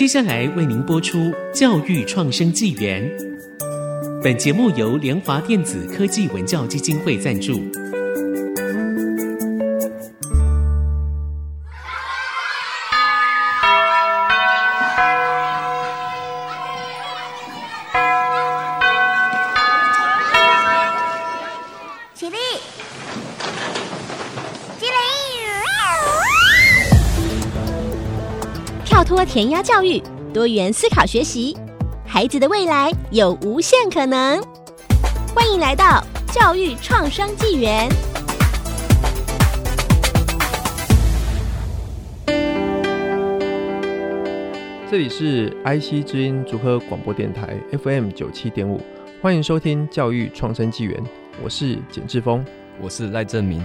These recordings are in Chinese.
接下来为您播出《教育创生纪元》。本节目由联华电子科技文教基金会赞助。填鸭教育，多元思考学习，孩子的未来有无限可能。欢迎来到教育创生纪元。这里是 IC 之音竹科广播电台 FM 九七点五，欢迎收听教育创生纪元，我是简志峰，我是赖正明。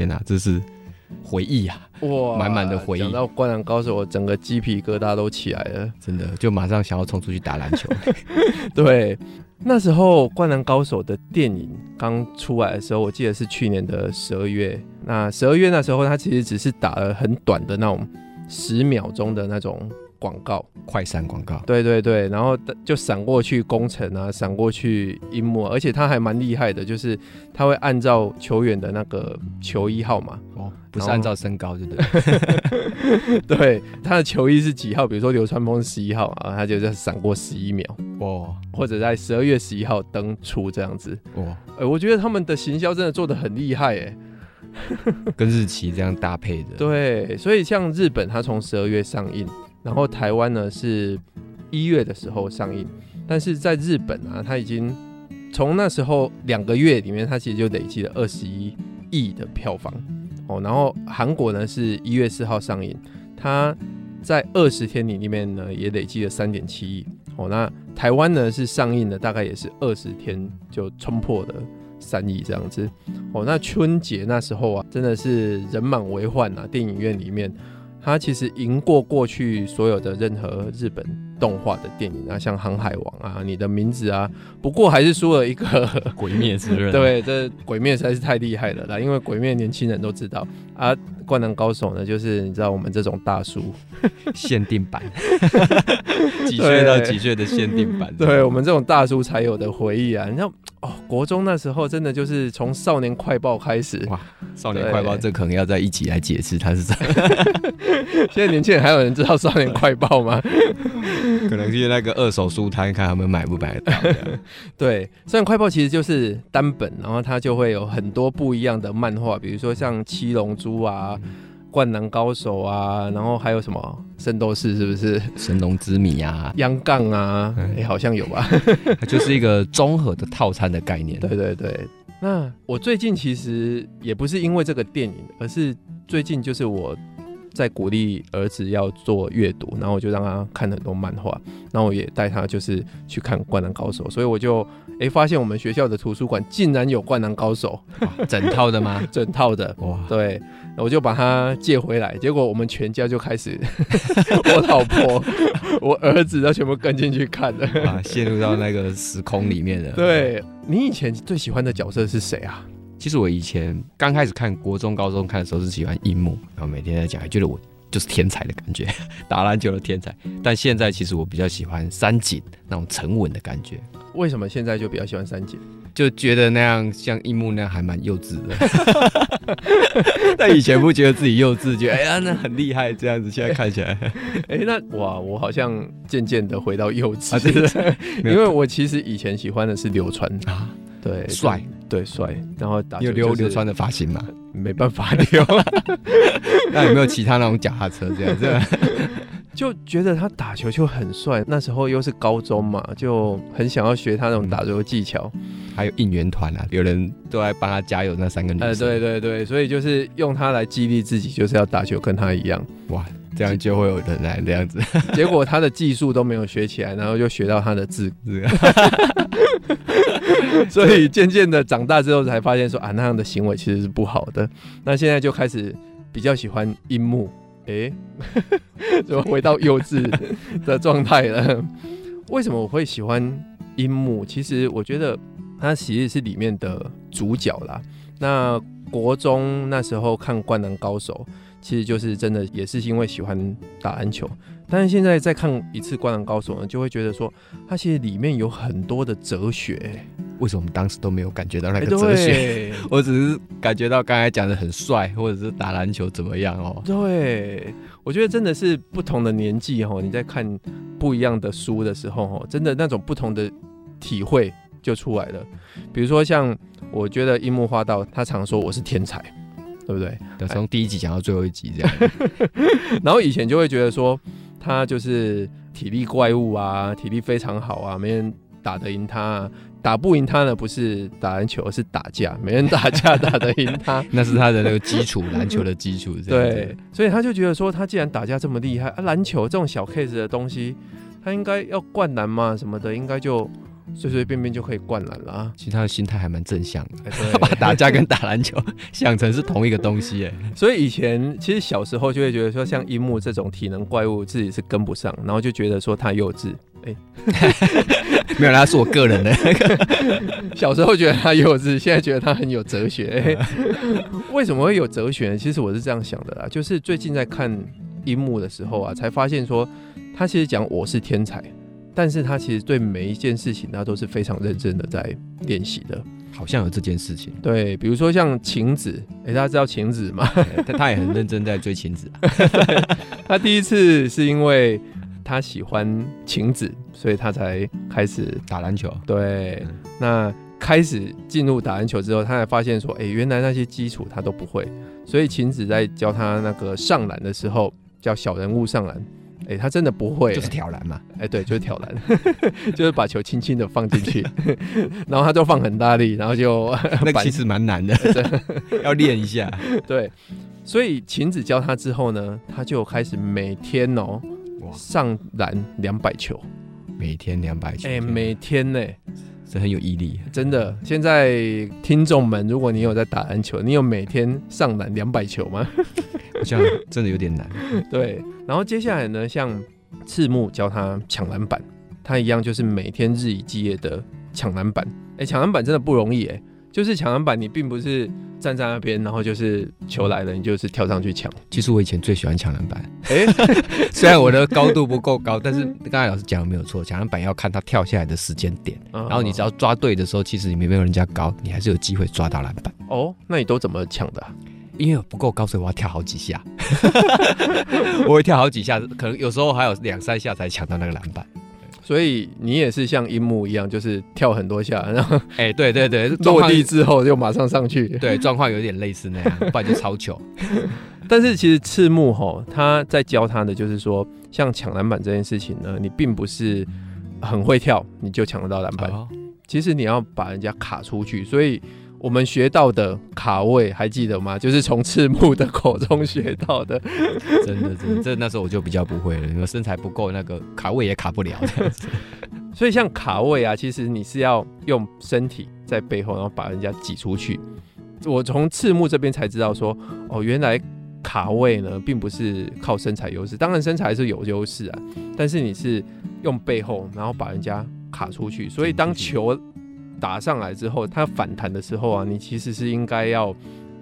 哇，天哪，这是回忆啊！哇，满满的回忆。讲到《灌篮高手》，我整个鸡皮疙瘩都起来了，真的，就马上想要冲出去打篮球。对，那时候《灌篮高手》的电影刚出来的时候，我记得是去年的十二月。那十二月那时候，它其实只是打了很短的那种。十秒钟的那种广告，快闪广告，对对对，然后就闪过去工程啊，闪过去樱木，而且他还蛮厉害的，就是他会按照球员的那个球衣号码，哦，不是按照身高，对不对？对，他的球衣是几号？比如说流川枫十一号啊，他就在闪过十一秒，哦，或者在十二月十一号登出这样子，哦，哎，我觉得他们的行销真的做的很厉害，哎。跟日期这样搭配的，对，所以像日本，它从十二月上映，然后台湾呢是一月的时候上映，但是在日本啊，它已经从那时候两个月里面，它其实就累积了二十一亿的票房哦。然后韩国呢是一月四号上映，它在二十天里面呢也累积了三点七亿哦。那台湾呢是上映的大概也是二十天就冲破了。三亿这样子哦，那春节那时候啊，真的是人满为患啊！电影院里面，它其实赢过过去所有的任何日本动画的电影啊，像《航海王》啊，《你的名字》啊，不过还是输了一个 《鬼灭之刃》。对，这《鬼灭》实在是太厉害了啦，因为《鬼灭》年轻人都知道啊，《灌篮高手》呢，就是你知道我们这种大叔限定版，几岁到几岁的限定版，对我们这种大叔才有的回忆啊！你知道。哦，国中那时候真的就是从《少年快报》开始哇，《少年快报》这可能要再一起来解释它是什么。现在年轻人还有人知道《少年快报》吗？可能是那个二手书摊看他们买不买得到。对，《少年快报》其实就是单本，然后它就会有很多不一样的漫画，比如说像《七龙珠》啊。灌篮高手啊，然后还有什么圣斗士是不是？神龙之谜啊，央杠啊，哎、欸，好像有吧？它就是一个综合的套餐的概念。对对对。那我最近其实也不是因为这个电影，而是最近就是我在鼓励儿子要做阅读，然后我就让他看很多漫画，然后我也带他就是去看灌篮高手，所以我就哎、欸、发现我们学校的图书馆竟然有灌篮高手，整套的吗？整套的哇，对。我就把它借回来，结果我们全家就开始，我老婆、我儿子都全部跟进去看了，啊，陷入到那个时空里面了。对，你以前最喜欢的角色是谁啊？其实我以前刚开始看国中、高中看的时候是喜欢樱木，然后每天在讲，觉得我就是天才的感觉，打篮球的天才。但现在其实我比较喜欢三井那种沉稳的感觉。为什么现在就比较喜欢三井？就觉得那样像樱木那样还蛮幼稚的，但以前不觉得自己幼稚，觉得哎呀那很厉害这样子。现在看起来，哎、欸、那哇我好像渐渐的回到幼稚，啊、因为我其实以前喜欢的是流川啊，对帅对帅，然后打、就是、有留流川的发型嘛？没办法留，那有没有其他那种脚踏车这样子？就觉得他打球就很帅，那时候又是高中嘛，就很想要学他那种打球技巧。还有应援团啊，有人都来帮他加油，那三个女生。呃，对对对，所以就是用他来激励自己，就是要打球跟他一样。哇，这样就会有人来这样子。结果他的技术都没有学起来，然后就学到他的字，所以渐渐的长大之后才发现说啊，那样的行为其实是不好的。那现在就开始比较喜欢樱木，哎、欸，就回到幼稚的状态了。为什么我会喜欢樱木？其实我觉得他其实是里面的主角啦。那国中那时候看《灌篮高手》，其实就是真的也是因为喜欢打篮球。但是现在再看一次《灌篮高手》呢，就会觉得说，它其实里面有很多的哲学。为什么我们当时都没有感觉到那个哲学？欸、我只是感觉到刚才讲的很帅，或者是打篮球怎么样哦？对，我觉得真的是不同的年纪哦，你在看不一样的书的时候哦，真的那种不同的体会就出来了。比如说像我觉得樱木花道，他常说我是天才，对不对？从第一集讲到最后一集这样。然后以前就会觉得说他就是体力怪物啊，体力非常好啊，没人打得赢他啊。打不赢他呢，不是打篮球，而是打架。没人打架打得赢他，那是他的那个基础，篮球的基础。对，所以他就觉得说，他既然打架这么厉害，啊，篮球这种小 case 的东西，他应该要灌篮嘛什么的，应该就随随便便就可以灌篮了啊。其实他的心态还蛮正向的，他 把打架跟打篮球 想成是同一个东西。哎，所以以前其实小时候就会觉得说，像樱木这种体能怪物，自己是跟不上，然后就觉得说他幼稚。哎，欸、没有，啦是我个人的。小时候觉得他幼稚，现在觉得他很有哲学。欸、为什么会有哲学呢？其实我是这样想的啦，就是最近在看樱木的时候啊，才发现说他其实讲我是天才，但是他其实对每一件事情他都是非常认真的在练习的。好像有这件事情，对，比如说像晴子，哎、欸，大家知道晴子吗？他他也很认真在追晴子啊。他第一次是因为。他喜欢晴子，所以他才开始打篮球。对，嗯、那开始进入打篮球之后，他才发现说，哎、欸，原来那些基础他都不会。所以晴子在教他那个上篮的时候，叫小人物上篮，哎、欸，他真的不会，就是挑篮嘛。哎、欸，对，就是挑篮，就是把球轻轻的放进去，然后他就放很大力，然后就 那其实蛮难的，要练一下。对，所以晴子教他之后呢，他就开始每天哦。上篮两百球，每天两百球，哎、欸，每天呢、欸，是很有毅力，真的。现在听众们，如果你有在打篮球，你有每天上篮两百球吗？好像真的有点难。对，然后接下来呢，像赤木教他抢篮板，他一样就是每天日以继夜的抢篮板。哎、欸，抢篮板真的不容易哎、欸，就是抢篮板，你并不是。站在那边，然后就是球来了，你就是跳上去抢。其实我以前最喜欢抢篮板，哎、欸，虽然我的高度不够高，但是刚才老师讲的没有错，抢篮板要看他跳下来的时间点，哦、然后你只要抓对的时候，其实你没有人家高，你还是有机会抓到篮板。哦，那你都怎么抢的、啊？因为我不够高，所以我要跳好几下，我会跳好几下，可能有时候还有两三下才抢到那个篮板。所以你也是像樱木一样，就是跳很多下，然后哎、欸，对对对，落地之后就马上上去，对，状况有点类似那样，不然就超球。但是其实赤木吼他在教他的就是说，像抢篮板这件事情呢，你并不是很会跳你就抢得到篮板，哦、其实你要把人家卡出去，所以。我们学到的卡位还记得吗？就是从赤木的口中学到的。真的，真的，这那时候我就比较不会了，因为身材不够，那个卡位也卡不了。所以像卡位啊，其实你是要用身体在背后，然后把人家挤出去。我从赤木这边才知道说，哦，原来卡位呢，并不是靠身材优势，当然身材是有优势啊，但是你是用背后，然后把人家卡出去。所以当球。打上来之后，他反弹的时候啊，你其实是应该要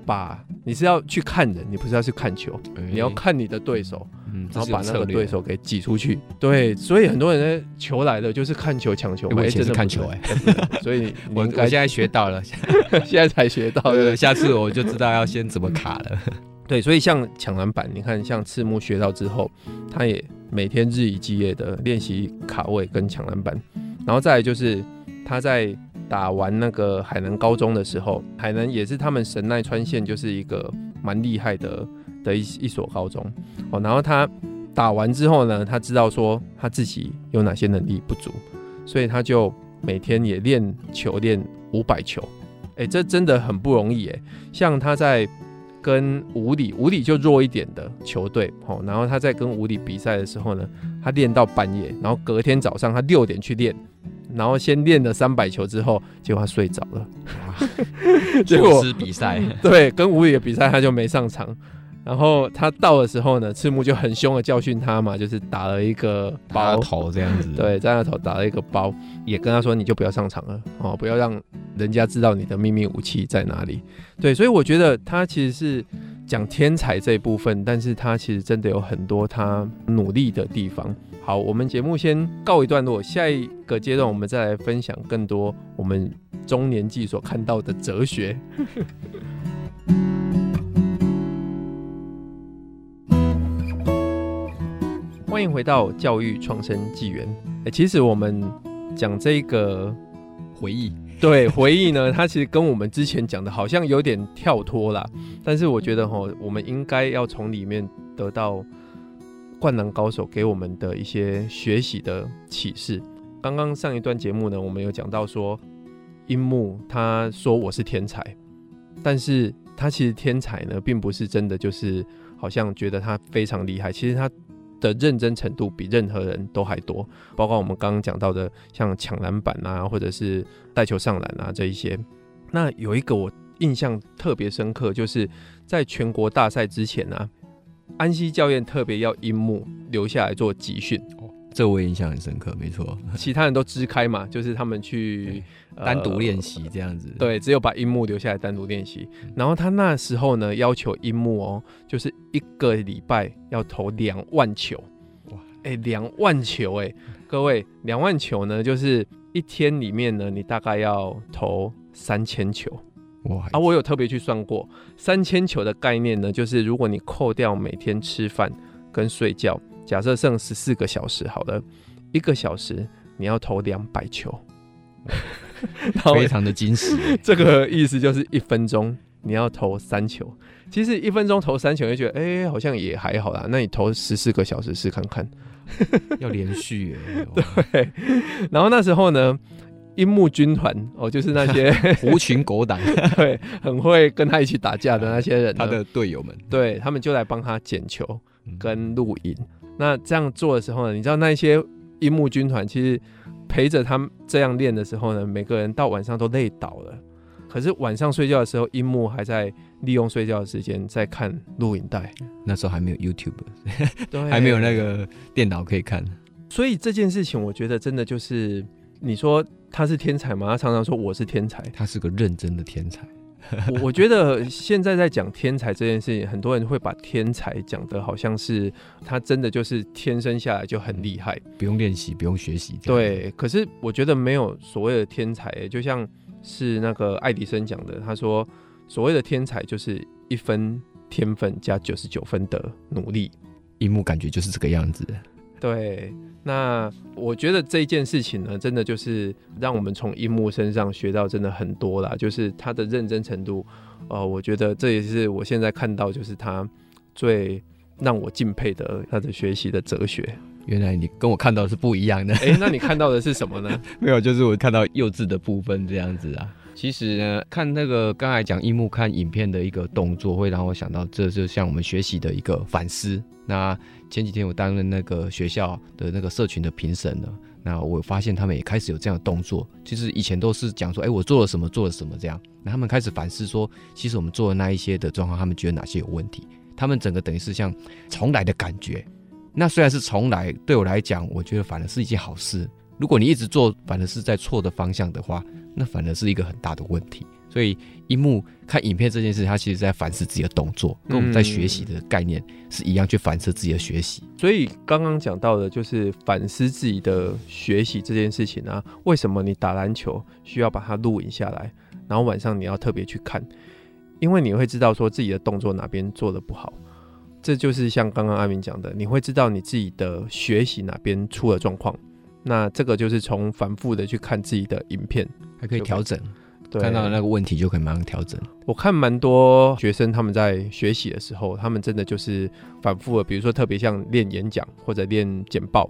把，你是要去看人，你不是要去看球，欸、你要看你的对手，嗯，然后把那个对手给挤出去。对，所以很多人呢，球来了就是看球抢球，我以前是看球哎、欸，所以 我我现在学到了，现在才学到，对，下次我就知道要先怎么卡了。对，所以像抢篮板，你看像赤木学到之后，他也每天日以继夜的练习卡位跟抢篮板，然后再来就是他在。打完那个海南高中的时候，海南也是他们神奈川县就是一个蛮厉害的的一一所高中哦。然后他打完之后呢，他知道说他自己有哪些能力不足，所以他就每天也练球练五百球。哎，这真的很不容易哎。像他在跟五里，五里就弱一点的球队，哦，然后他在跟五里比赛的时候呢，他练到半夜，然后隔天早上他六点去练，然后先练了三百球之后，结果他睡着了，结果是比赛，对，跟吴宇的比赛他就没上场。然后他到的时候呢，赤木就很凶的教训他嘛，就是打了一个包头这样子，对，在他头打了一个包，也跟他说你就不要上场了哦，不要让人家知道你的秘密武器在哪里。对，所以我觉得他其实是讲天才这一部分，但是他其实真的有很多他努力的地方。好，我们节目先告一段落，下一个阶段我们再来分享更多我们中年纪所看到的哲学。欢迎回到教育创生纪元。哎，其实我们讲这个回忆，对回忆呢，它其实跟我们之前讲的好像有点跳脱啦。但是我觉得哈，我们应该要从里面得到灌篮高手给我们的一些学习的启示。刚刚上一段节目呢，我们有讲到说，樱木他说我是天才，但是他其实天才呢，并不是真的就是好像觉得他非常厉害，其实他。的认真程度比任何人都还多，包括我们刚刚讲到的，像抢篮板啊，或者是带球上篮啊这一些。那有一个我印象特别深刻，就是在全国大赛之前啊，安西教练特别要樱木留下来做集训。这我也印象很深刻，没错。其他人都支开嘛，就是他们去单独练习这样子。对，只有把樱木留下来单独练习。然后他那时候呢，要求樱木哦，就是一个礼拜要投两万球。哇，哎，两万球哎，各位，两万球呢，就是一天里面呢，你大概要投三千球。哇，啊，我有特别去算过，三千球的概念呢，就是如果你扣掉每天吃饭跟睡觉。假设剩十四个小时，好了，一个小时你要投两百球，非常的精实。这个意思就是一分钟你要投三球。其实一分钟投三球，就觉得哎、欸，好像也还好啦。那你投十四个小时试看看，要连续耶。对。然后那时候呢，樱木军团哦，就是那些狐群狗党，对，很会跟他一起打架的那些人，他的队友们，对他们就来帮他捡球跟录影。那这样做的时候呢，你知道那些樱木军团其实陪着他们这样练的时候呢，每个人到晚上都累倒了。可是晚上睡觉的时候，樱木还在利用睡觉的时间在看录影带。那时候还没有 YouTube，对，还没有那个电脑可以看。所以这件事情，我觉得真的就是你说他是天才吗？他常常说我是天才，他是个认真的天才。我我觉得现在在讲天才这件事情，很多人会把天才讲的好像是他真的就是天生下来就很厉害，不用练习，不用学习。对，可是我觉得没有所谓的天才，就像是那个爱迪生讲的，他说所谓的天才就是一分天分加九十九分的努力。一木感觉就是这个样子。对。那我觉得这件事情呢，真的就是让我们从樱木身上学到真的很多啦，就是他的认真程度，呃，我觉得这也是我现在看到就是他最让我敬佩的他的学习的哲学。原来你跟我看到的是不一样的，哎、欸，那你看到的是什么呢？没有，就是我看到幼稚的部分这样子啊。其实呢，看那个刚才讲樱木看影片的一个动作，会让我想到，这就像我们学习的一个反思。那前几天我担任那个学校的那个社群的评审了，那我发现他们也开始有这样的动作。其实以前都是讲说，哎，我做了什么，做了什么这样。那他们开始反思说，其实我们做的那一些的状况，他们觉得哪些有问题？他们整个等于是像重来的感觉。那虽然是重来，对我来讲，我觉得反而是一件好事。如果你一直做，反而是在错的方向的话，那反而是一个很大的问题。所以，一木看影片这件事，他其实在反思自己的动作，跟我们在学习的概念是一样，去反思自己的学习。所以，刚刚讲到的就是反思自己的学习这件事情啊。为什么你打篮球需要把它录影下来，然后晚上你要特别去看？因为你会知道说自己的动作哪边做的不好。这就是像刚刚阿明讲的，你会知道你自己的学习哪边出了状况。那这个就是从反复的去看自己的影片，还可以调整，对，看到那个问题就可以马上调整。我看蛮多学生他们在学习的时候，他们真的就是反复的，比如说特别像练演讲或者练简报，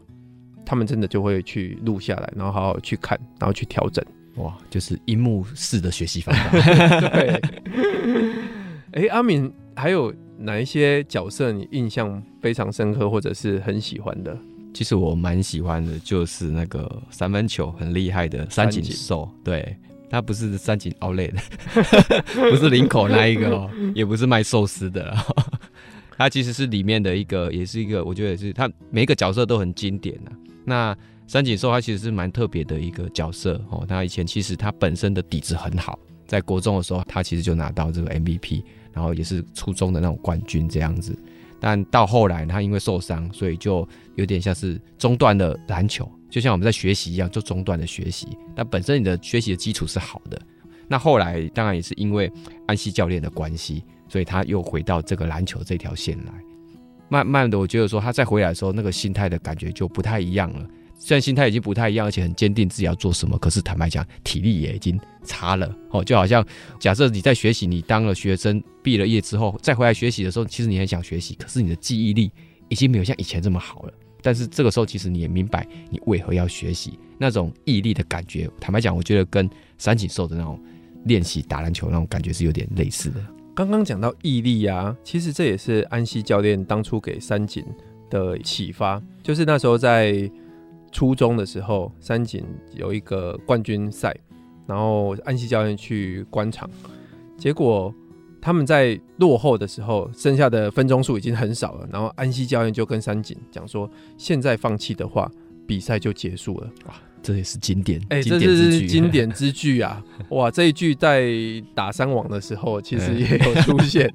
他们真的就会去录下来，然后好好去看，然后去调整。哇，就是一幕式的学习方法。对。哎，阿敏。还有哪一些角色你印象非常深刻，或者是很喜欢的？其实我蛮喜欢的，就是那个三分球很厉害的三井寿，对，他不是三井奥莱的，不是林口那一个哦，也不是卖寿司的，他其实是里面的一个，也是一个，我觉得也是他每一个角色都很经典啊。那三井寿他其实是蛮特别的一个角色哦，他以前其实他本身的底子很好，在国中的时候他其实就拿到这个 MVP，然后也是初中的那种冠军这样子。但到后来，他因为受伤，所以就有点像是中断了篮球，就像我们在学习一样，就中断了学习。但本身你的学习的基础是好的，那后来当然也是因为安西教练的关系，所以他又回到这个篮球这条线来。慢慢的，我觉得说他再回来的时候，那个心态的感觉就不太一样了。虽然心态已经不太一样，而且很坚定自己要做什么，可是坦白讲，体力也已经差了哦。就好像假设你在学习，你当了学生，毕了业之后再回来学习的时候，其实你很想学习，可是你的记忆力已经没有像以前这么好了。但是这个时候，其实你也明白你为何要学习，那种毅力的感觉，坦白讲，我觉得跟三井寿的那种练习打篮球那种感觉是有点类似的。刚刚讲到毅力啊，其实这也是安西教练当初给三井的启发，就是那时候在。初中的时候，三井有一个冠军赛，然后安西教练去观场，结果他们在落后的时候，剩下的分钟数已经很少了，然后安西教练就跟三井讲说：“现在放弃的话，比赛就结束了。”哇，这也是经典，哎、欸，这是经典之句啊！哇，这一句在打三网的时候其实也有出现，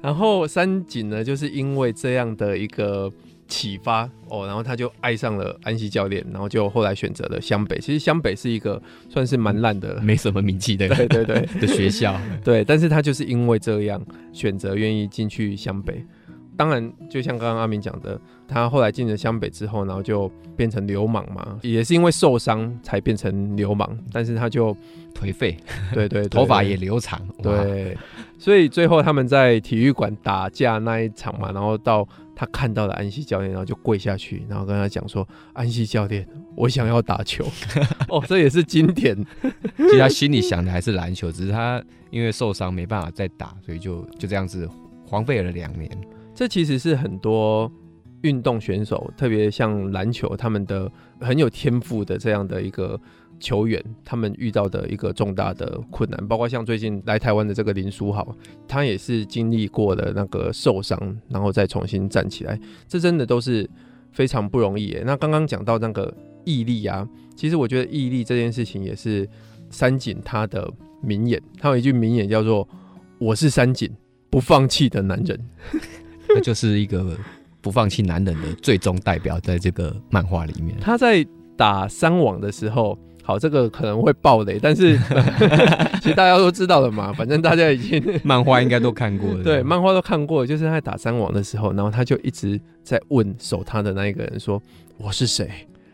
然后三井呢，就是因为这样的一个。启发哦，然后他就爱上了安西教练，然后就后来选择了湘北。其实湘北是一个算是蛮烂的，没什么名气的，对对对 的学校。对，但是他就是因为这样选择愿意进去湘北。当然，就像刚刚阿明讲的，他后来进了湘北之后，然后就变成流氓嘛，也是因为受伤才变成流氓。但是他就颓废，对对，对，对，头发也留长，对。所以最后他们在体育馆打架那一场嘛，然后到他看到了安西教练，然后就跪下去，然后跟他讲说：“安西教练，我想要打球。”哦，这也是经典。其实他心里想的还是篮球，只是他因为受伤没办法再打，所以就就这样子荒废了两年。这其实是很多运动选手，特别像篮球，他们的很有天赋的这样的一个球员，他们遇到的一个重大的困难，包括像最近来台湾的这个林书豪，他也是经历过的那个受伤，然后再重新站起来，这真的都是非常不容易耶。那刚刚讲到那个毅力啊，其实我觉得毅力这件事情也是三井他的名言，他有一句名言叫做“我是三井，不放弃的男人”。那就是一个不放弃男人的最终代表，在这个漫画里面。他在打三网的时候，好，这个可能会爆雷，但是 其实大家都知道了嘛，反正大家已经 漫画应该都看过了。对，漫画都看过，就是他在打三王的时候，然后他就一直在问守他的那一个人说：“我是谁？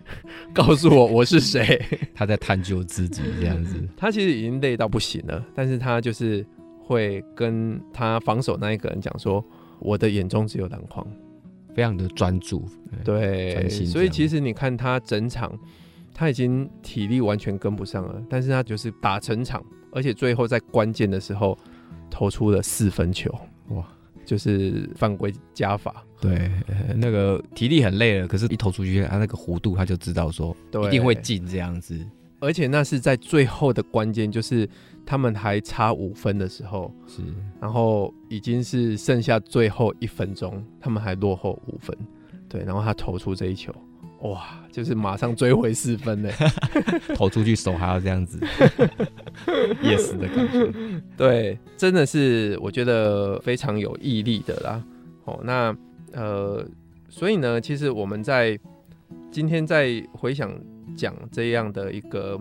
告诉我我是谁？”他在探究自己这样子。他其实已经累到不行了，但是他就是会跟他防守那一个人讲说。我的眼中只有篮筐，非常的专注，对，所以其实你看他整场，他已经体力完全跟不上了，但是他就是打成场，而且最后在关键的时候投出了四分球，哇，就是犯规加法，对，那个体力很累了，可是一投出去，他那个弧度他就知道说一定会进这样子，而且那是在最后的关键，就是。他们还差五分的时候，是，然后已经是剩下最后一分钟，他们还落后五分，对，然后他投出这一球，哇，就是马上追回四分呢，投出去手还要这样子，yes 的感觉，对，真的是我觉得非常有毅力的啦。哦，那呃，所以呢，其实我们在今天在回想讲这样的一个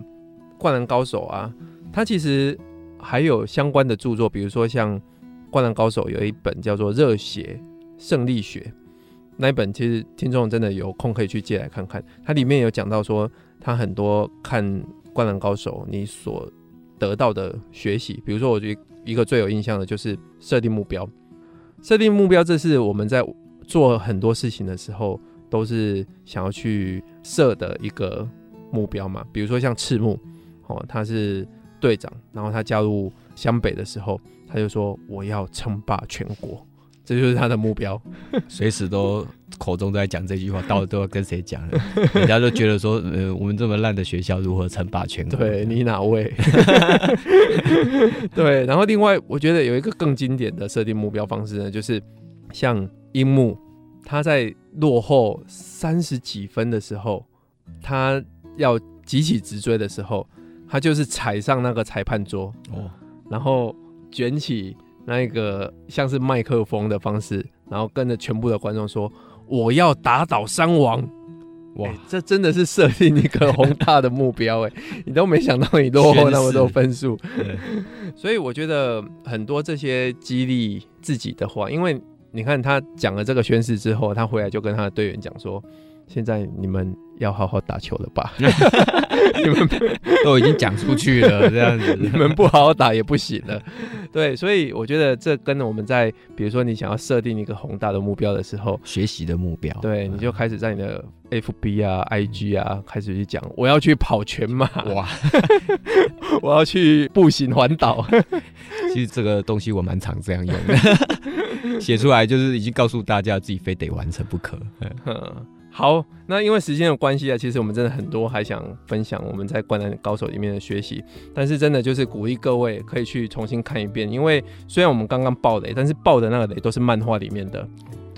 灌篮高手啊。他其实还有相关的著作，比如说像《灌篮高手》有一本叫做《热血胜利学》，那一本其实听众真的有空可以去借来看看。它里面有讲到说，他很多看《灌篮高手》你所得到的学习，比如说我觉得一个最有印象的就是设定目标。设定目标，这是我们在做很多事情的时候都是想要去设的一个目标嘛。比如说像赤木，哦，他是。队长，然后他加入湘北的时候，他就说我要称霸全国，这就是他的目标，随时都口中都在讲这句话，到底都要跟谁讲了？人家都觉得说，呃，我们这么烂的学校如何称霸全国？对，你哪位？对，然后另外我觉得有一个更经典的设定目标方式呢，就是像樱木，他在落后三十几分的时候，他要急起直追的时候，他就是踩上那个裁判桌，哦，然后卷起那一个像是麦克风的方式，然后跟着全部的观众说：“我要打倒山王。”哇，这真的是设定一个 宏大的目标哎，你都没想到你落后那么多分数，所以我觉得很多这些激励自己的话，因为你看他讲了这个宣誓之后，他回来就跟他的队员讲说：“现在你们。”要好好打球了吧？你们 都已经讲出去了，这样子，你们不好好打也不行了。对，所以我觉得这跟我们在，比如说你想要设定一个宏大的目标的时候，学习的目标，对，你就开始在你的 FB 啊、IG 啊开始去讲，我要去跑全马，哇，我要去步行环岛。其实这个东西我蛮常这样用的，写出来就是已经告诉大家自己非得完成不可。好，那因为时间的关系啊，其实我们真的很多还想分享我们在《灌篮高手》里面的学习，但是真的就是鼓励各位可以去重新看一遍，因为虽然我们刚刚爆雷，但是爆的那个雷都是漫画里面的，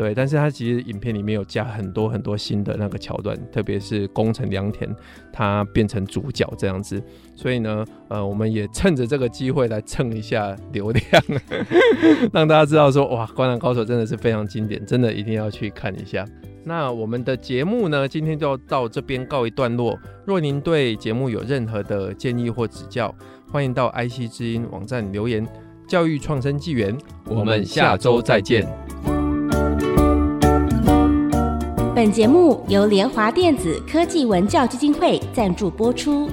对，但是它其实影片里面有加很多很多新的那个桥段，特别是宫城良田他变成主角这样子，所以呢，呃，我们也趁着这个机会来蹭一下流量，让大家知道说，哇，《灌篮高手》真的是非常经典，真的一定要去看一下。那我们的节目呢，今天就要到这边告一段落。若您对节目有任何的建议或指教，欢迎到 IC 之音网站留言。教育创生纪元，我们下周再见。本节目由联华电子科技文教基金会赞助播出。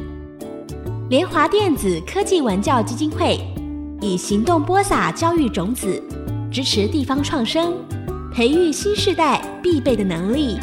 联华电子科技文教基金会以行动播撒教育种子，支持地方创生。培育新时代必备的能力。